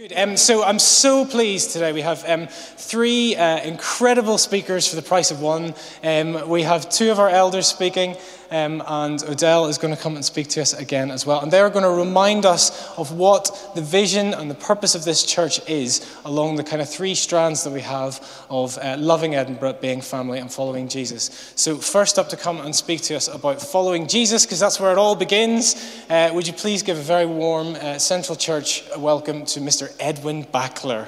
Good. Um, so I'm so pleased today. We have um, three uh, incredible speakers for the price of one. Um, we have two of our elders speaking, um, and Adele is going to come and speak to us again as well. And they're going to remind us of what the vision and the purpose of this church is along the kind of three strands that we have of uh, loving Edinburgh, being family, and following Jesus. So, first up to come and speak to us about following Jesus, because that's where it all begins, uh, would you please give a very warm uh, Central Church welcome to Mr. Edwin Backler?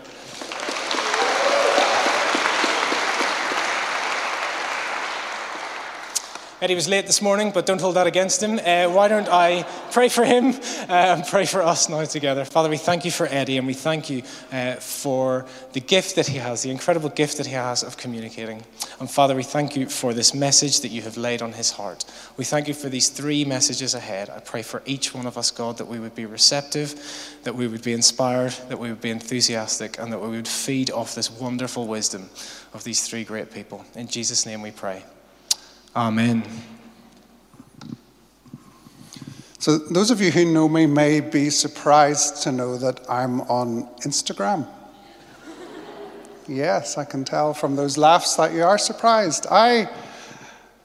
Eddie was late this morning, but don't hold that against him. Uh, why don't I pray for him and pray for us now together? Father, we thank you for Eddie and we thank you uh, for the gift that he has, the incredible gift that he has of communicating. And Father, we thank you for this message that you have laid on his heart. We thank you for these three messages ahead. I pray for each one of us, God, that we would be receptive, that we would be inspired, that we would be enthusiastic, and that we would feed off this wonderful wisdom of these three great people. In Jesus' name we pray. Amen. So, those of you who know me may be surprised to know that I'm on Instagram. yes, I can tell from those laughs that you are surprised. I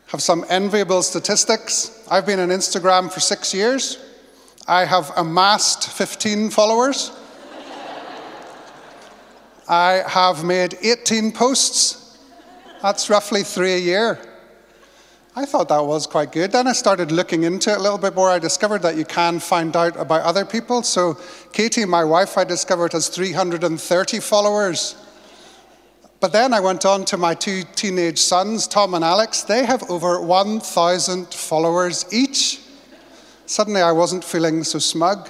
have some enviable statistics. I've been on Instagram for six years. I have amassed 15 followers. I have made 18 posts. That's roughly three a year. I thought that was quite good. Then I started looking into it a little bit more. I discovered that you can find out about other people. So, Katie, my wife, I discovered has 330 followers. But then I went on to my two teenage sons, Tom and Alex. They have over 1,000 followers each. Suddenly I wasn't feeling so smug.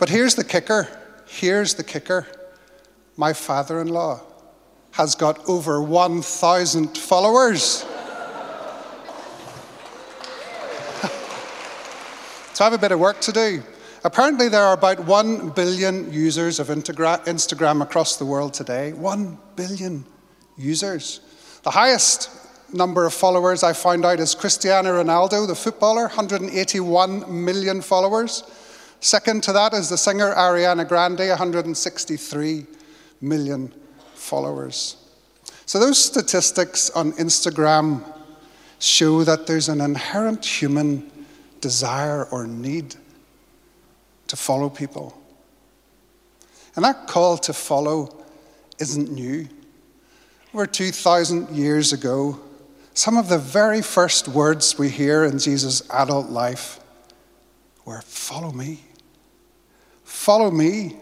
But here's the kicker here's the kicker. My father in law has got over 1,000 followers. So I have a bit of work to do. Apparently, there are about 1 billion users of Instagram across the world today. 1 billion users. The highest number of followers I found out is Cristiano Ronaldo, the footballer, 181 million followers. Second to that is the singer Ariana Grande, 163 million followers. So, those statistics on Instagram show that there's an inherent human desire or need to follow people. And that call to follow isn't new. Over 2,000 years ago, some of the very first words we hear in Jesus' adult life were, Follow me. Follow me.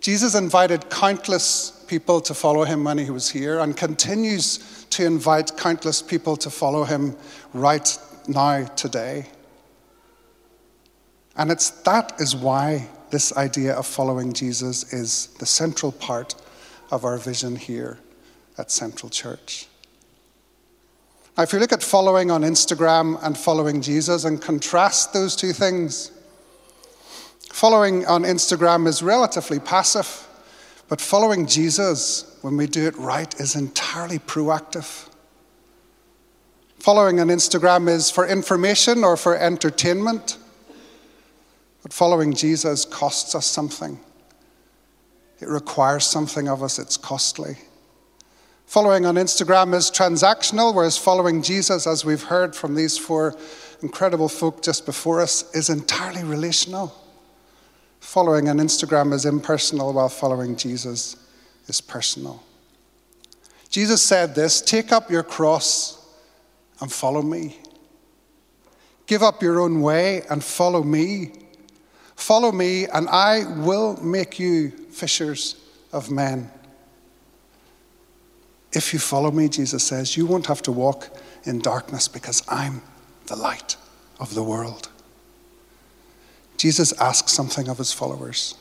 Jesus invited countless people to follow him when he was here and continues to invite countless people to follow him right now, today. And it's that is why this idea of following Jesus is the central part of our vision here at Central Church. Now, if you look at following on Instagram and following Jesus and contrast those two things, following on Instagram is relatively passive, but following Jesus, when we do it right, is entirely proactive. Following on Instagram is for information or for entertainment. But following Jesus costs us something. It requires something of us, it's costly. Following on Instagram is transactional, whereas following Jesus, as we've heard from these four incredible folk just before us, is entirely relational. Following on Instagram is impersonal, while following Jesus is personal. Jesus said this Take up your cross and follow me. Give up your own way and follow me. Follow me, and I will make you fishers of men. If you follow me, Jesus says, you won't have to walk in darkness because I'm the light of the world. Jesus asks something of his followers,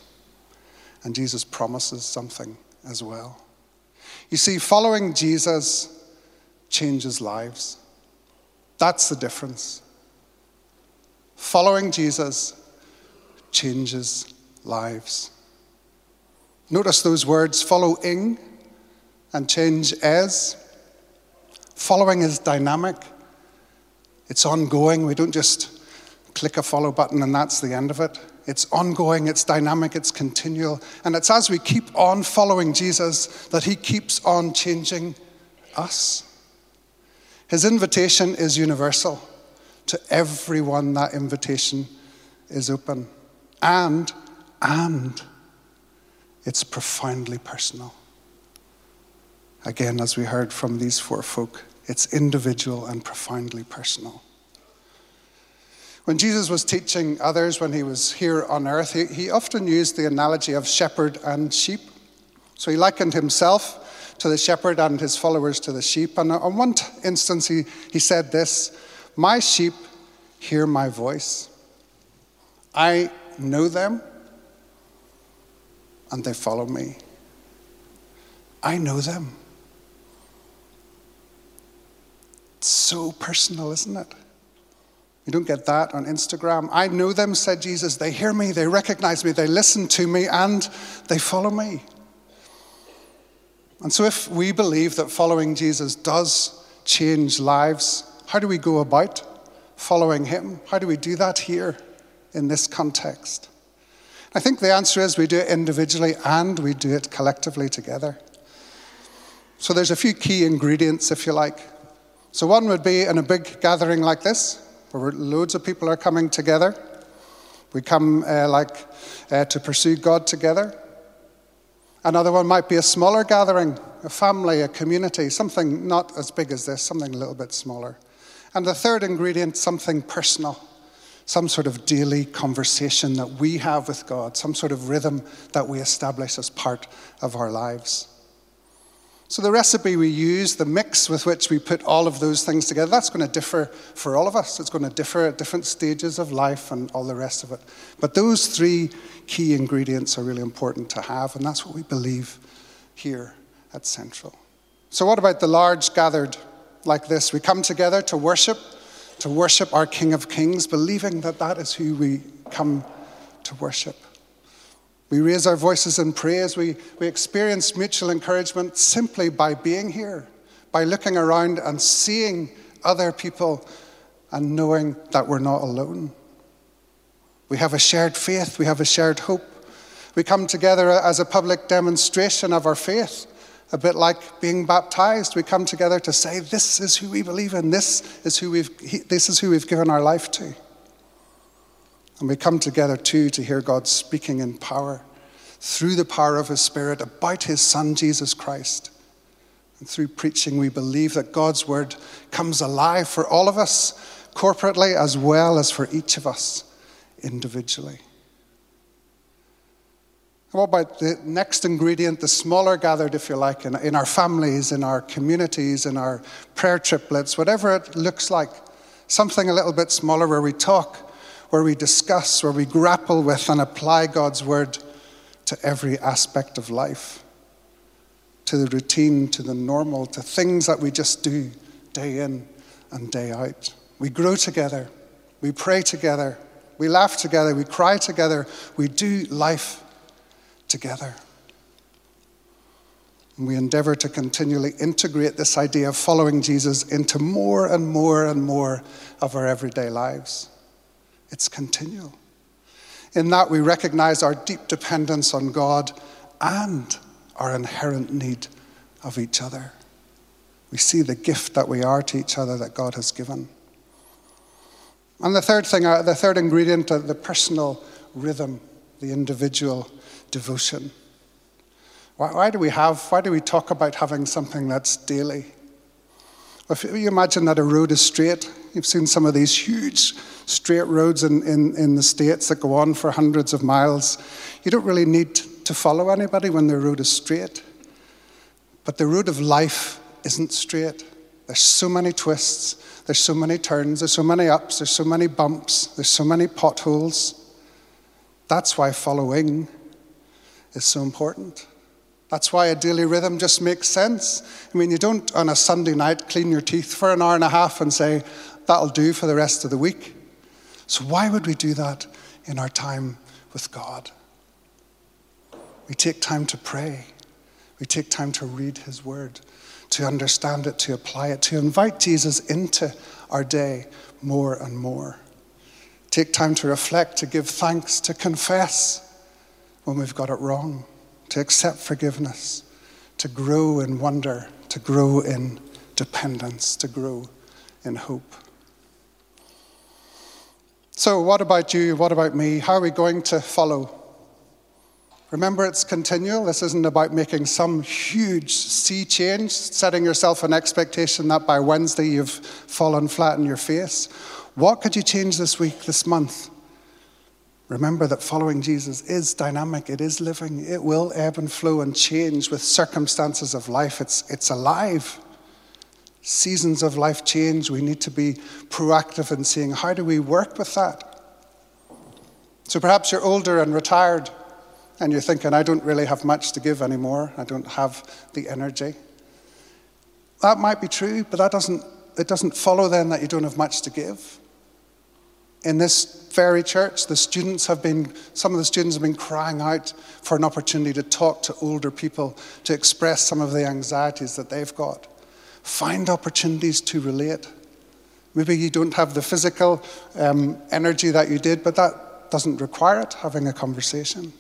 and Jesus promises something as well. You see, following Jesus changes lives. That's the difference. Following Jesus changes lives. Notice those words following and change as. Following is dynamic, it's ongoing. We don't just click a follow button and that's the end of it. It's ongoing, it's dynamic, it's continual. And it's as we keep on following Jesus that he keeps on changing us. His invitation is universal. To everyone, that invitation is open. And, and, it's profoundly personal. Again, as we heard from these four folk, it's individual and profoundly personal. When Jesus was teaching others when he was here on earth, he, he often used the analogy of shepherd and sheep. So he likened himself to the shepherd and his followers to the sheep. And on one instance, he, he said this My sheep hear my voice. I know them, and they follow me. I know them. It's so personal, isn't it? You don't get that on Instagram. I know them, said Jesus. They hear me, they recognize me, they listen to me, and they follow me. And so, if we believe that following Jesus does change lives, how do we go about following him? How do we do that here in this context? I think the answer is we do it individually and we do it collectively together. So, there's a few key ingredients, if you like. So, one would be in a big gathering like this, where loads of people are coming together. We come uh, like uh, to pursue God together. Another one might be a smaller gathering, a family, a community, something not as big as this, something a little bit smaller. And the third ingredient, something personal, some sort of daily conversation that we have with God, some sort of rhythm that we establish as part of our lives. So, the recipe we use, the mix with which we put all of those things together, that's going to differ for all of us. It's going to differ at different stages of life and all the rest of it. But those three key ingredients are really important to have, and that's what we believe here at Central. So, what about the large gathered like this? We come together to worship, to worship our King of Kings, believing that that is who we come to worship. We raise our voices in praise. We, we experience mutual encouragement simply by being here, by looking around and seeing other people and knowing that we're not alone. We have a shared faith, we have a shared hope. We come together as a public demonstration of our faith, a bit like being baptized. We come together to say, This is who we believe in, this is who we've, this is who we've given our life to. And we come together too to hear God speaking in power through the power of His Spirit about His Son, Jesus Christ. And through preaching, we believe that God's Word comes alive for all of us corporately as well as for each of us individually. What about the next ingredient, the smaller gathered, if you like, in, in our families, in our communities, in our prayer triplets, whatever it looks like? Something a little bit smaller where we talk where we discuss, where we grapple with and apply God's word to every aspect of life, to the routine, to the normal, to things that we just do day in and day out. We grow together, we pray together, we laugh together, we cry together, we do life together. And we endeavor to continually integrate this idea of following Jesus into more and more and more of our everyday lives. It's continual. In that, we recognize our deep dependence on God and our inherent need of each other. We see the gift that we are to each other that God has given. And the third thing, uh, the third ingredient, the personal rhythm, the individual devotion. Why, why, do we have, why do we talk about having something that's daily? If you imagine that a road is straight, you've seen some of these huge straight roads in, in, in the States that go on for hundreds of miles. You don't really need to follow anybody when the road is straight. But the road of life isn't straight. There's so many twists, there's so many turns, there's so many ups, there's so many bumps, there's so many potholes. That's why following is so important. That's why a daily rhythm just makes sense. I mean, you don't on a Sunday night clean your teeth for an hour and a half and say, that'll do for the rest of the week. So, why would we do that in our time with God? We take time to pray, we take time to read His Word, to understand it, to apply it, to invite Jesus into our day more and more, take time to reflect, to give thanks, to confess when we've got it wrong, to accept forgiveness, to grow in wonder, to grow in dependence, to grow in hope. So, what about you? What about me? How are we going to follow? Remember, it's continual. This isn't about making some huge sea change, setting yourself an expectation that by Wednesday you've fallen flat in your face. What could you change this week, this month? Remember that following Jesus is dynamic, it is living, it will ebb and flow and change with circumstances of life. It's, it's alive. Seasons of life change. We need to be proactive in seeing how do we work with that. So perhaps you're older and retired and you're thinking, I don't really have much to give anymore. I don't have the energy. That might be true, but that doesn't, it doesn't follow then that you don't have much to give. In this very church, the students have been, some of the students have been crying out for an opportunity to talk to older people, to express some of the anxieties that they've got. Find opportunities to relate. Maybe you don't have the physical um, energy that you did, but that doesn't require it, having a conversation.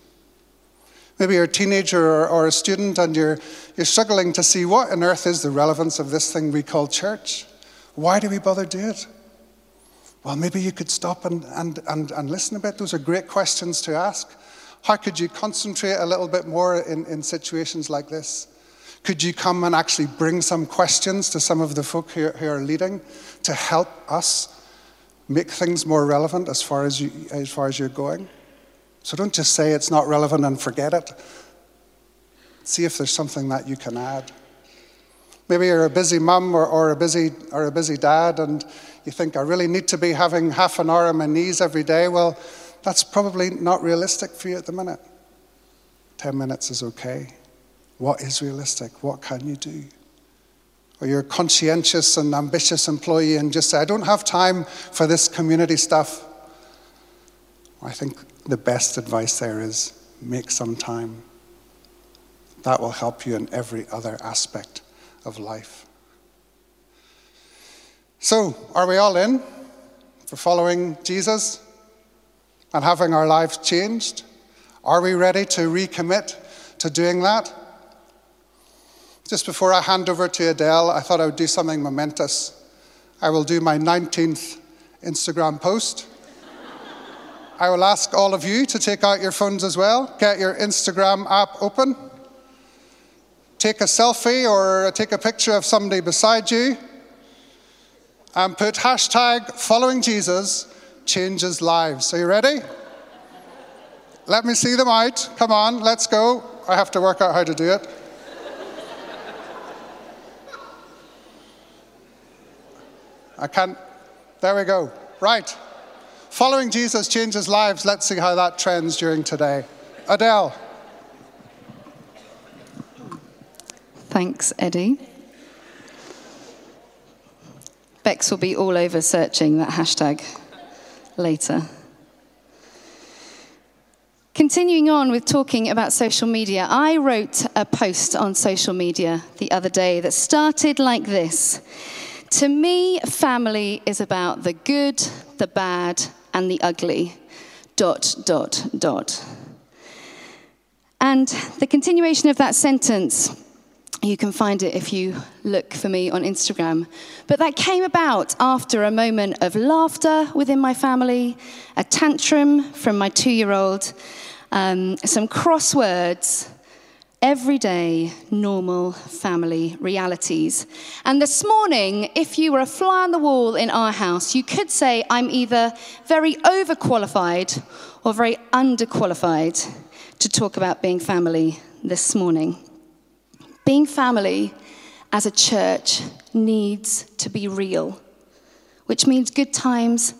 Maybe you're a teenager or, or, a student and you're, you're struggling to see what on earth is the relevance of this thing we call church. Why do we bother do it? Well, maybe you could stop and, and, and, and listen a bit. Those are great questions to ask. How could you concentrate a little bit more in, in situations like this? Could you come and actually bring some questions to some of the folk who, who are leading to help us make things more relevant as far as, you, as far as you're going? So don't just say it's not relevant and forget it. See if there's something that you can add. Maybe you're a busy mum or, or, a busy, or a busy dad and you think, I really need to be having half an hour on my knees every day. Well, that's probably not realistic for you at the minute. 10 minutes is okay. What is realistic? What can you do? Or you're a conscientious and ambitious employee and just say, I don't have time for this community stuff. I think the best advice there is make some time. That will help you in every other aspect of life. So, are we all in for following Jesus and having our lives changed? Are we ready to recommit to doing that? Just before I hand over to Adele, I thought I would do something momentous. I will do my 19th Instagram post. I will ask all of you to take out your phones as well, get your Instagram app open, take a selfie or take a picture of somebody beside you, and put hashtag following Jesus changes lives. Are you ready? Let me see them out. Come on, let's go. I have to work out how to do it. I can't. There we go. Right. Following Jesus changes lives. Let's see how that trends during today. Adele. Thanks, Eddie. Bex will be all over searching that hashtag later. Continuing on with talking about social media, I wrote a post on social media the other day that started like this To me, family is about the good, the bad, and the ugly. Dot, dot, dot. And the continuation of that sentence, you can find it if you look for me on Instagram. But that came about after a moment of laughter within my family, a tantrum from my two year old, um, some crosswords, everyday, normal family realities. And this morning, if you were a fly on the wall in our house, you could say, I'm either very overqualified or very underqualified to talk about being family this morning. Being family as a church needs to be real, which means good times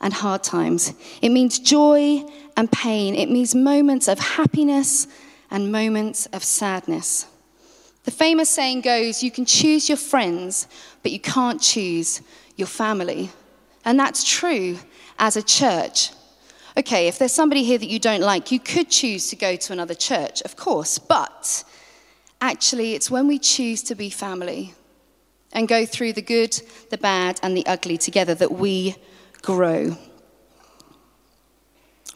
and hard times. It means joy and pain. It means moments of happiness and moments of sadness. The famous saying goes, You can choose your friends, but you can't choose your family. And that's true as a church. Okay, if there's somebody here that you don't like, you could choose to go to another church, of course, but actually, it's when we choose to be family and go through the good, the bad, and the ugly together that we grow.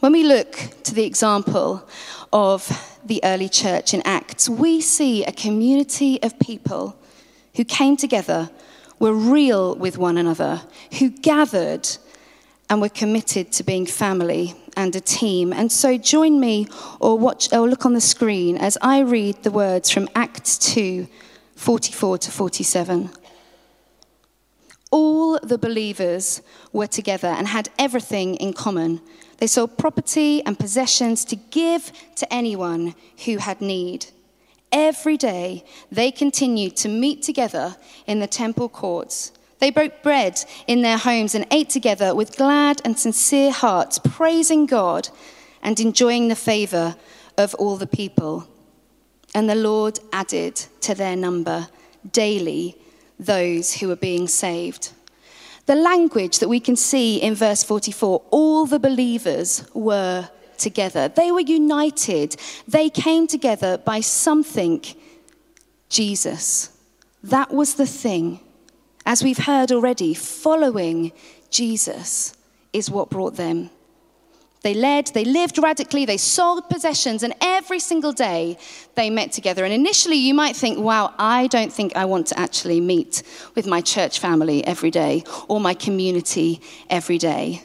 When we look to the example of the early church in Acts, we see a community of people who came together, were real with one another, who gathered and we're committed to being family and a team. And so join me or watch or look on the screen as I read the words from Acts 2 44 to 47. All the believers were together and had everything in common. They sold property and possessions to give to anyone who had need. Every day, they continued to meet together in the temple courts. They broke bread in their homes and ate together with glad and sincere hearts, praising God and enjoying the favor of all the people. And the Lord added to their number daily those who were being saved. The language that we can see in verse 44 all the believers were together. They were united. They came together by something Jesus. That was the thing. As we've heard already, following Jesus is what brought them they led, they lived radically, they sold possessions, and every single day they met together. And initially, you might think, wow, I don't think I want to actually meet with my church family every day or my community every day.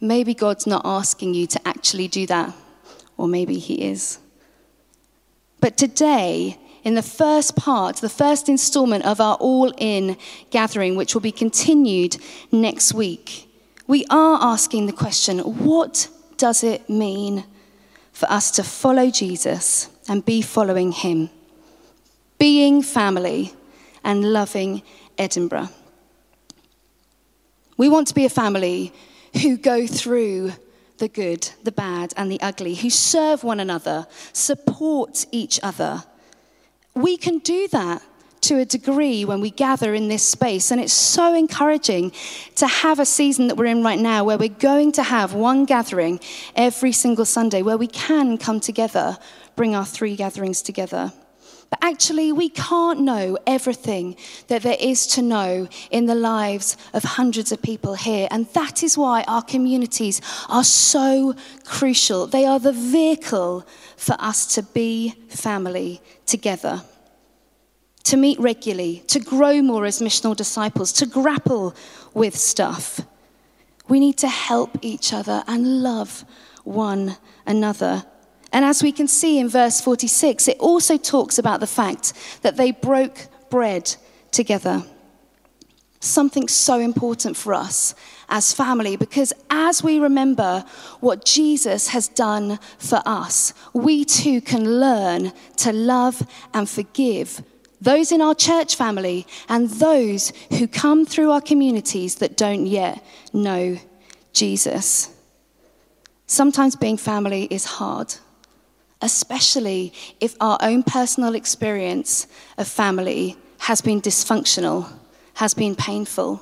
Maybe God's not asking you to actually do that, or maybe He is. But today, in the first part, the first installment of our all in gathering, which will be continued next week, we are asking the question what does it mean for us to follow Jesus and be following him? Being family and loving Edinburgh. We want to be a family who go through the good, the bad, and the ugly, who serve one another, support each other. We can do that to a degree when we gather in this space. And it's so encouraging to have a season that we're in right now where we're going to have one gathering every single Sunday where we can come together, bring our three gatherings together. But actually, we can't know everything that there is to know in the lives of hundreds of people here. And that is why our communities are so crucial. They are the vehicle for us to be family together to meet regularly, to grow more as missional disciples, to grapple with stuff. We need to help each other and love one another. And as we can see in verse 46, it also talks about the fact that they broke bread together. Something so important for us as family because as we remember what Jesus has done for us, we too can learn to love and forgive those in our church family, and those who come through our communities that don't yet know Jesus. Sometimes being family is hard, especially if our own personal experience of family has been dysfunctional, has been painful.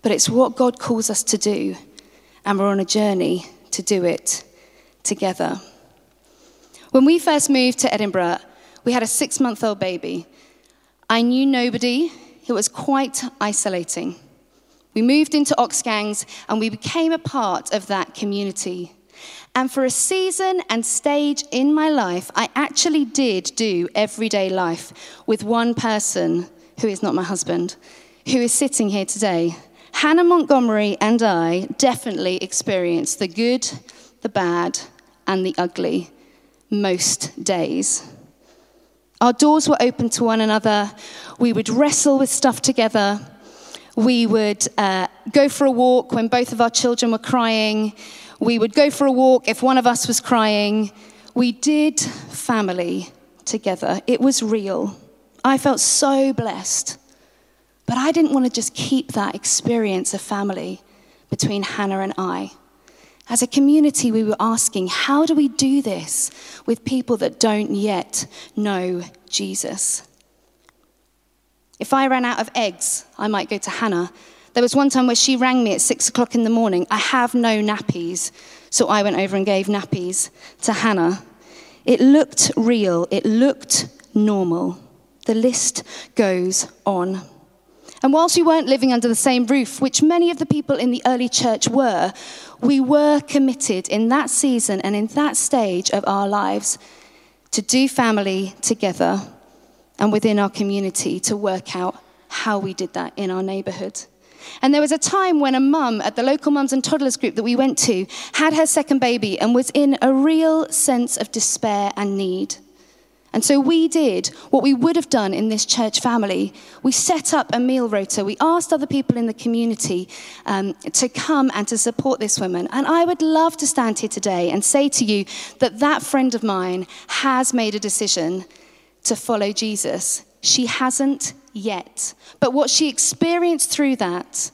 But it's what God calls us to do, and we're on a journey to do it together. When we first moved to Edinburgh, we had a six month old baby. I knew nobody. It was quite isolating. We moved into Oxgangs and we became a part of that community. And for a season and stage in my life, I actually did do everyday life with one person who is not my husband, who is sitting here today. Hannah Montgomery and I definitely experienced the good, the bad, and the ugly most days. Our doors were open to one another. We would wrestle with stuff together. We would uh, go for a walk when both of our children were crying. We would go for a walk if one of us was crying. We did family together. It was real. I felt so blessed. But I didn't want to just keep that experience of family between Hannah and I. As a community, we were asking, how do we do this with people that don't yet know Jesus? If I ran out of eggs, I might go to Hannah. There was one time where she rang me at six o'clock in the morning. I have no nappies. So I went over and gave nappies to Hannah. It looked real, it looked normal. The list goes on. And whilst we weren't living under the same roof, which many of the people in the early church were, we were committed in that season and in that stage of our lives to do family together and within our community to work out how we did that in our neighborhood. And there was a time when a mum at the local mums and toddlers group that we went to had her second baby and was in a real sense of despair and need. And so we did what we would have done in this church family. We set up a meal rota. We asked other people in the community um, to come and to support this woman. And I would love to stand here today and say to you that that friend of mine has made a decision to follow Jesus. She hasn't yet. But what she experienced through that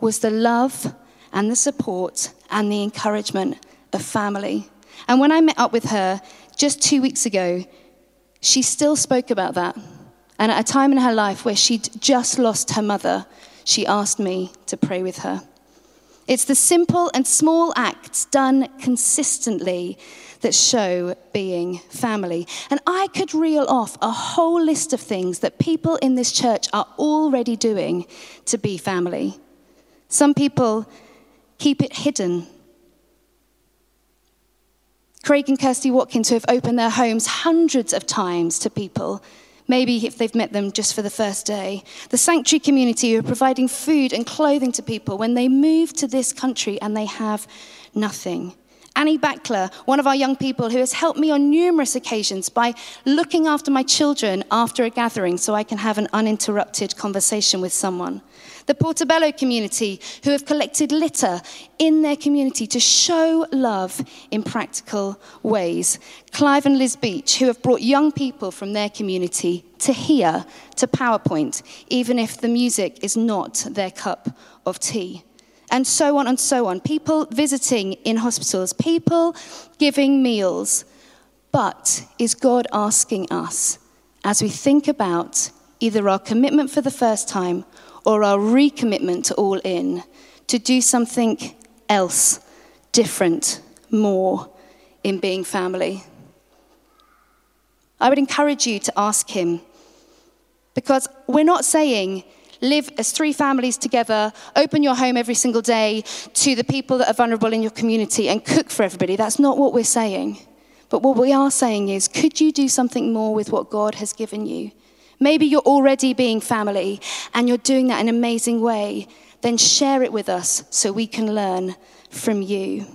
was the love and the support and the encouragement of family. And when I met up with her just two weeks ago, she still spoke about that. And at a time in her life where she'd just lost her mother, she asked me to pray with her. It's the simple and small acts done consistently that show being family. And I could reel off a whole list of things that people in this church are already doing to be family. Some people keep it hidden Craig and Kirsty Watkins, who have opened their homes hundreds of times to people, maybe if they've met them just for the first day. The sanctuary community, who are providing food and clothing to people when they move to this country and they have nothing. Annie Backler, one of our young people who has helped me on numerous occasions by looking after my children after a gathering so I can have an uninterrupted conversation with someone the Portobello community, who have collected litter in their community to show love in practical ways. Clive and Liz Beach, who have brought young people from their community to here, to PowerPoint, even if the music is not their cup of tea. And so on and so on. People visiting in hospitals, people giving meals. But is God asking us, as we think about either our commitment for the first time or our recommitment to all in to do something else, different, more in being family. I would encourage you to ask him because we're not saying live as three families together, open your home every single day to the people that are vulnerable in your community and cook for everybody. That's not what we're saying. But what we are saying is, could you do something more with what God has given you? Maybe you're already being family and you're doing that in an amazing way. Then share it with us so we can learn from you.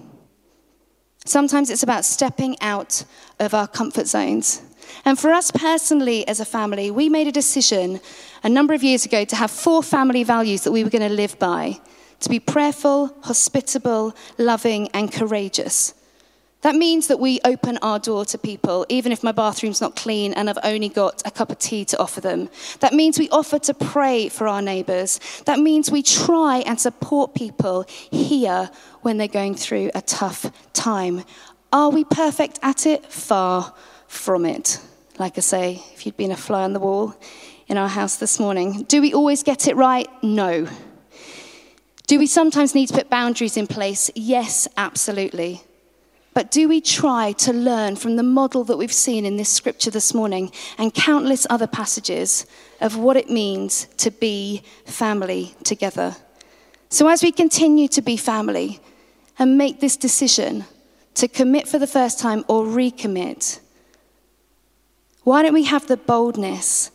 Sometimes it's about stepping out of our comfort zones. And for us personally as a family, we made a decision a number of years ago to have four family values that we were going to live by to be prayerful, hospitable, loving, and courageous. That means that we open our door to people, even if my bathroom's not clean and I've only got a cup of tea to offer them. That means we offer to pray for our neighbours. That means we try and support people here when they're going through a tough time. Are we perfect at it? Far from it. Like I say, if you'd been a fly on the wall in our house this morning. Do we always get it right? No. Do we sometimes need to put boundaries in place? Yes, absolutely. But do we try to learn from the model that we've seen in this scripture this morning and countless other passages of what it means to be family together? So, as we continue to be family and make this decision to commit for the first time or recommit, why don't we have the boldness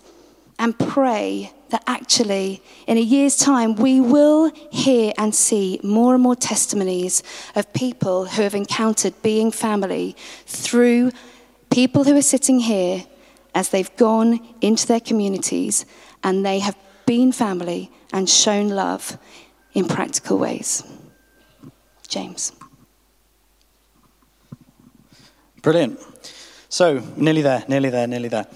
and pray that actually, in a year's time, we will hear and see more and more testimonies of people who have encountered being family through people who are sitting here as they've gone into their communities and they have been family and shown love in practical ways. James. Brilliant. So, nearly there, nearly there, nearly there.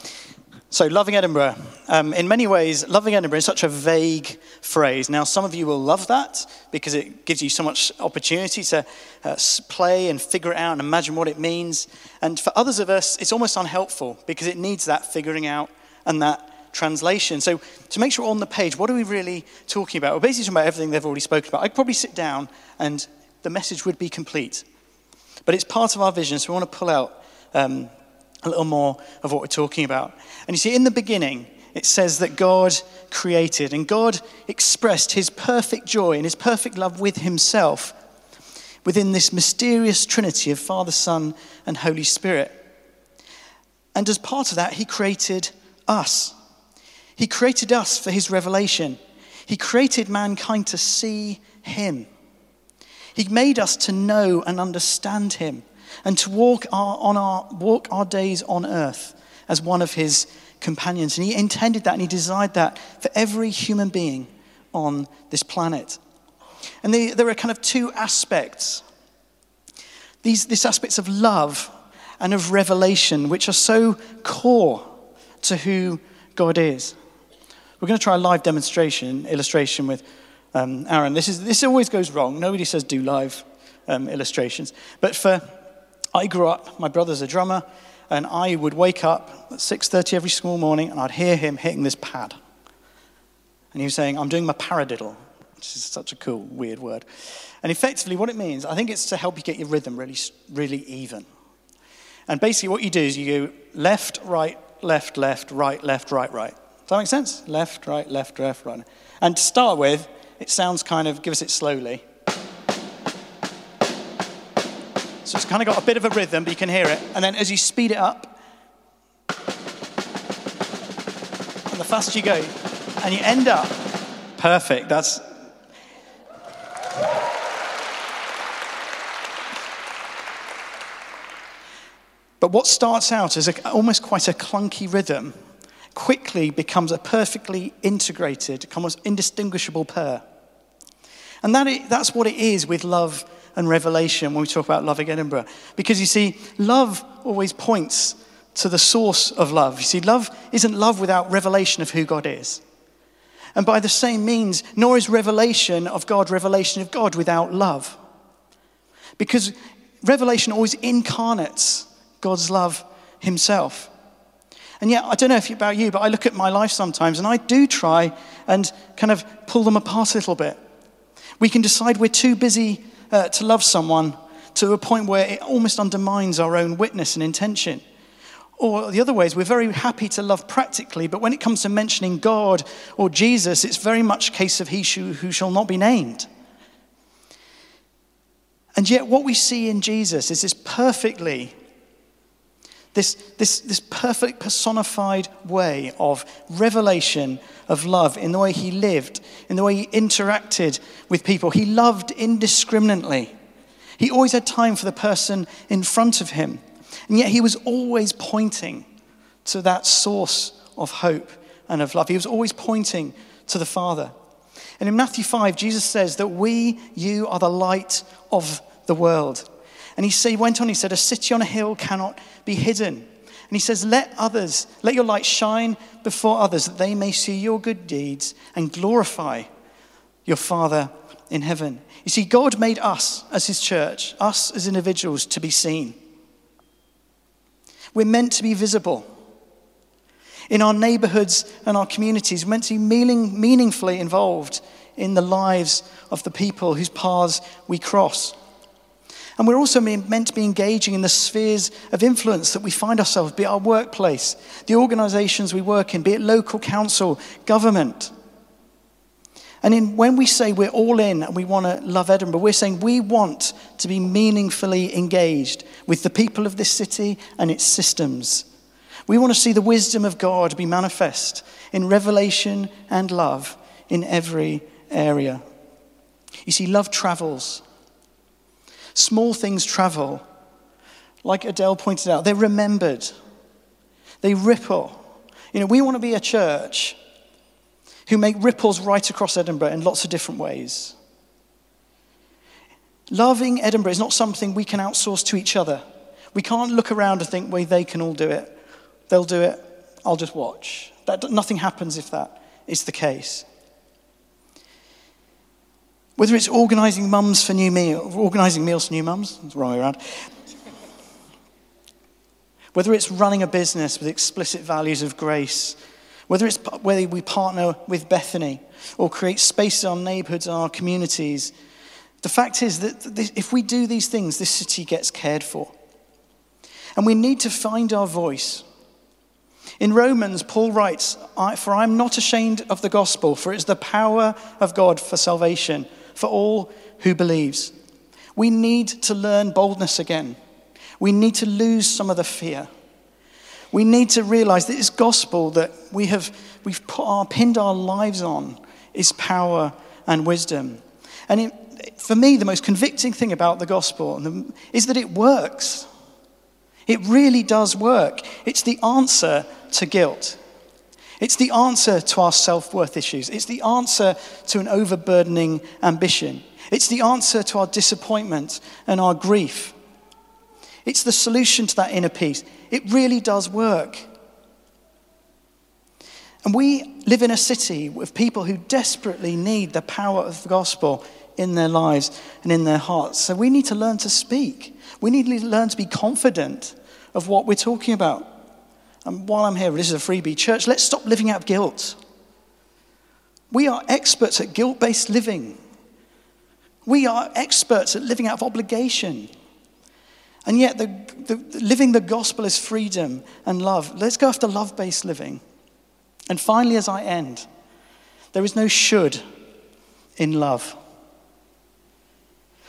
So, loving Edinburgh. Um, in many ways, loving Edinburgh is such a vague phrase. Now, some of you will love that because it gives you so much opportunity to uh, play and figure it out and imagine what it means. And for others of us, it's almost unhelpful because it needs that figuring out and that translation. So, to make sure on the page, what are we really talking about? We're basically talking about everything they've already spoken about. I'd probably sit down and the message would be complete. But it's part of our vision, so we want to pull out um, a little more of what we're talking about. And you see, in the beginning, it says that God created and God expressed his perfect joy and his perfect love with himself within this mysterious trinity of Father, Son, and Holy Spirit. And as part of that, he created us. He created us for his revelation. He created mankind to see him. He made us to know and understand him and to walk our, on our, walk our days on earth as one of his companions. And he intended that and he desired that for every human being on this planet. And they, there are kind of two aspects these, these aspects of love and of revelation, which are so core to who God is. We're going to try a live demonstration, illustration with um, Aaron. This, is, this always goes wrong. Nobody says do live um, illustrations. But for, I grew up, my brother's a drummer, and I would wake up at 6.30 every school morning and I'd hear him hitting this pad. And he was saying, I'm doing my paradiddle, which is such a cool, weird word. And effectively what it means, I think it's to help you get your rhythm really, really even. And basically what you do is you go left, right, left, left, right, left, right, right. Does that make sense? Left, right, left, left, right. And to start with, it sounds kind of, give us it slowly. So it's kind of got a bit of a rhythm, but you can hear it. And then as you speed it up, and the faster you go, and you end up perfect. That's. But what starts out as a, almost quite a clunky rhythm quickly becomes a perfectly integrated, almost indistinguishable pair. And that is, that's what it is with love and revelation when we talk about love loving Edinburgh. Because you see, love always points to the source of love. You see, love isn't love without revelation of who God is. And by the same means, nor is revelation of God revelation of God without love. Because revelation always incarnates God's love himself. And yet, I don't know if about you, but I look at my life sometimes and I do try and kind of pull them apart a little bit. We can decide we're too busy uh, to love someone to a point where it almost undermines our own witness and intention. Or the other way is we're very happy to love practically, but when it comes to mentioning God or Jesus, it's very much a case of he who shall not be named. And yet, what we see in Jesus is this perfectly, this, this, this perfect personified way of revelation of love in the way he lived, in the way he interacted with people. He loved indiscriminately. He always had time for the person in front of him. And yet he was always pointing to that source of hope and of love. He was always pointing to the Father. And in Matthew 5, Jesus says that we, you, are the light of the world. And he, he went on, he said, A city on a hill cannot be hidden. And he says, Let others, let your light shine before others that they may see your good deeds and glorify your Father in heaven. You see, God made us as his church, us as individuals, to be seen. We're meant to be visible. In our neighborhoods and our communities, we're meant to be meaning, meaningfully involved in the lives of the people whose paths we cross. And we're also meant to be engaging in the spheres of influence that we find ourselves, be it our workplace, the organizations we work in, be it local council, government. And in, when we say we're all in and we want to love Edinburgh, we're saying we want to be meaningfully engaged with the people of this city and its systems. We want to see the wisdom of God be manifest in revelation and love in every area. You see, love travels. Small things travel. Like Adele pointed out, they're remembered, they ripple. You know, we want to be a church who make ripples right across Edinburgh in lots of different ways. Loving Edinburgh is not something we can outsource to each other. We can't look around and think, well, they can all do it. They'll do it. I'll just watch. That, nothing happens if that is the case. Whether it's organizing mums for new meals, organizing meals for new mums, it's the wrong way around. Whether it's running a business with explicit values of grace, whether it's whether we partner with Bethany or create space in our neighborhoods and our communities, the fact is that if we do these things, this city gets cared for. And we need to find our voice In Romans, Paul writes, For I am not ashamed of the gospel, for it is the power of God for salvation for all who believes. We need to learn boldness again. We need to lose some of the fear. We need to realize that this gospel that we have we've put our, pinned our lives on is power and wisdom. And it, for me, the most convicting thing about the gospel is that it works. It really does work. It's the answer to guilt. It's the answer to our self worth issues. It's the answer to an overburdening ambition. It's the answer to our disappointment and our grief. It's the solution to that inner peace. It really does work. And we live in a city with people who desperately need the power of the gospel in their lives and in their hearts. So we need to learn to speak. We need to learn to be confident of what we're talking about. And while I'm here, this is a freebie. Church, let's stop living out of guilt. We are experts at guilt based living. We are experts at living out of obligation. And yet, the, the, living the gospel is freedom and love. Let's go after love based living. And finally, as I end, there is no should in love.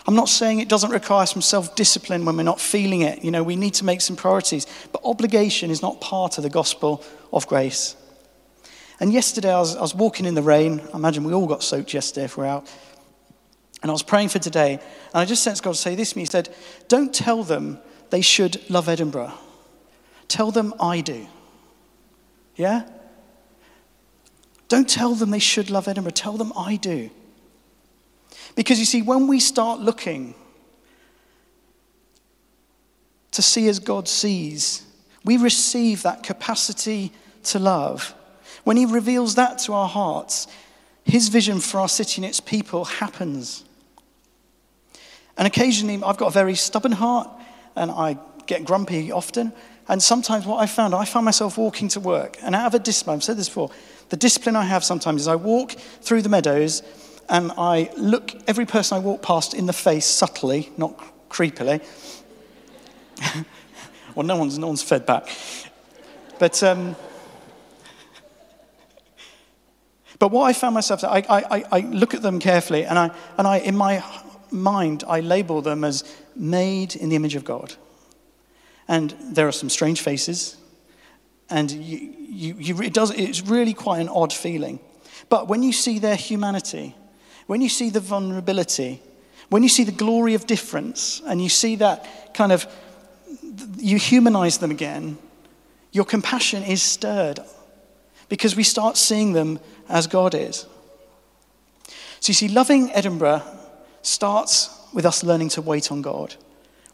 I'm not saying it doesn't require some self discipline when we're not feeling it. You know, we need to make some priorities. But obligation is not part of the gospel of grace. And yesterday I was, I was walking in the rain. I imagine we all got soaked yesterday if we're out. And I was praying for today. And I just sensed God say this to me. He said, Don't tell them they should love Edinburgh. Tell them I do. Yeah? Don't tell them they should love Edinburgh. Tell them I do. Because you see, when we start looking to see as God sees, we receive that capacity to love. When He reveals that to our hearts, His vision for our city and its people happens. And occasionally, I've got a very stubborn heart and I get grumpy often. And sometimes, what I found, I find myself walking to work. And out of a discipline, I've said this before, the discipline I have sometimes is I walk through the meadows and I look every person I walk past in the face subtly, not creepily. well, no one's, no one's fed back. But, um, but what I found myself, I, I, I look at them carefully and, I, and I, in my mind, I label them as made in the image of God. And there are some strange faces, and you, you, you, it does, it's really quite an odd feeling. But when you see their humanity, when you see the vulnerability, when you see the glory of difference, and you see that kind of, you humanize them again, your compassion is stirred because we start seeing them as God is. So you see, loving Edinburgh starts with us learning to wait on God.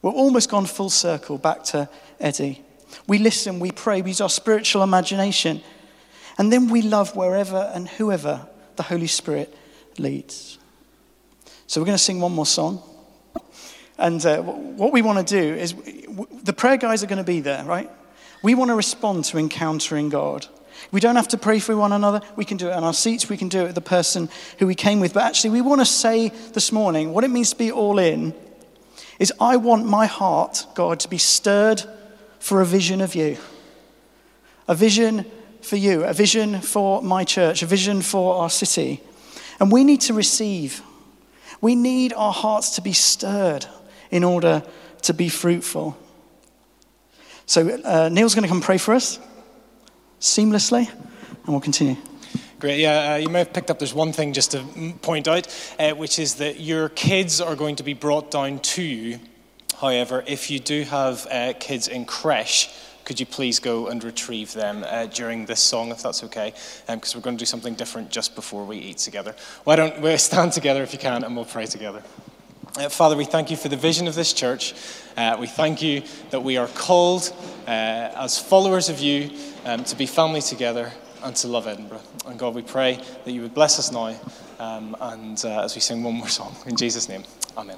We're almost gone full circle back to Eddie. We listen, we pray, we use our spiritual imagination, and then we love wherever and whoever the Holy Spirit leads. So we're going to sing one more song. And uh, what we want to do is, the prayer guys are going to be there, right? We want to respond to encountering God. We don't have to pray for one another. We can do it on our seats. We can do it with the person who we came with. But actually, we want to say this morning what it means to be all in is I want my heart, God, to be stirred for a vision of you. A vision for you, a vision for my church, a vision for our city. And we need to receive. We need our hearts to be stirred in order to be fruitful. So, uh, Neil's going to come pray for us seamlessly, and we'll continue. Great. Yeah, uh, you may have picked up. There's one thing just to point out, uh, which is that your kids are going to be brought down to you. However, if you do have uh, kids in creche, could you please go and retrieve them uh, during this song, if that's okay? Because um, we're going to do something different just before we eat together. Why don't we stand together if you can and we'll pray together? Uh, Father, we thank you for the vision of this church. Uh, we thank you that we are called uh, as followers of you um, to be family together and to love Edinburgh. And God, we pray that you would bless us now um, and uh, as we sing one more song. In Jesus' name, amen.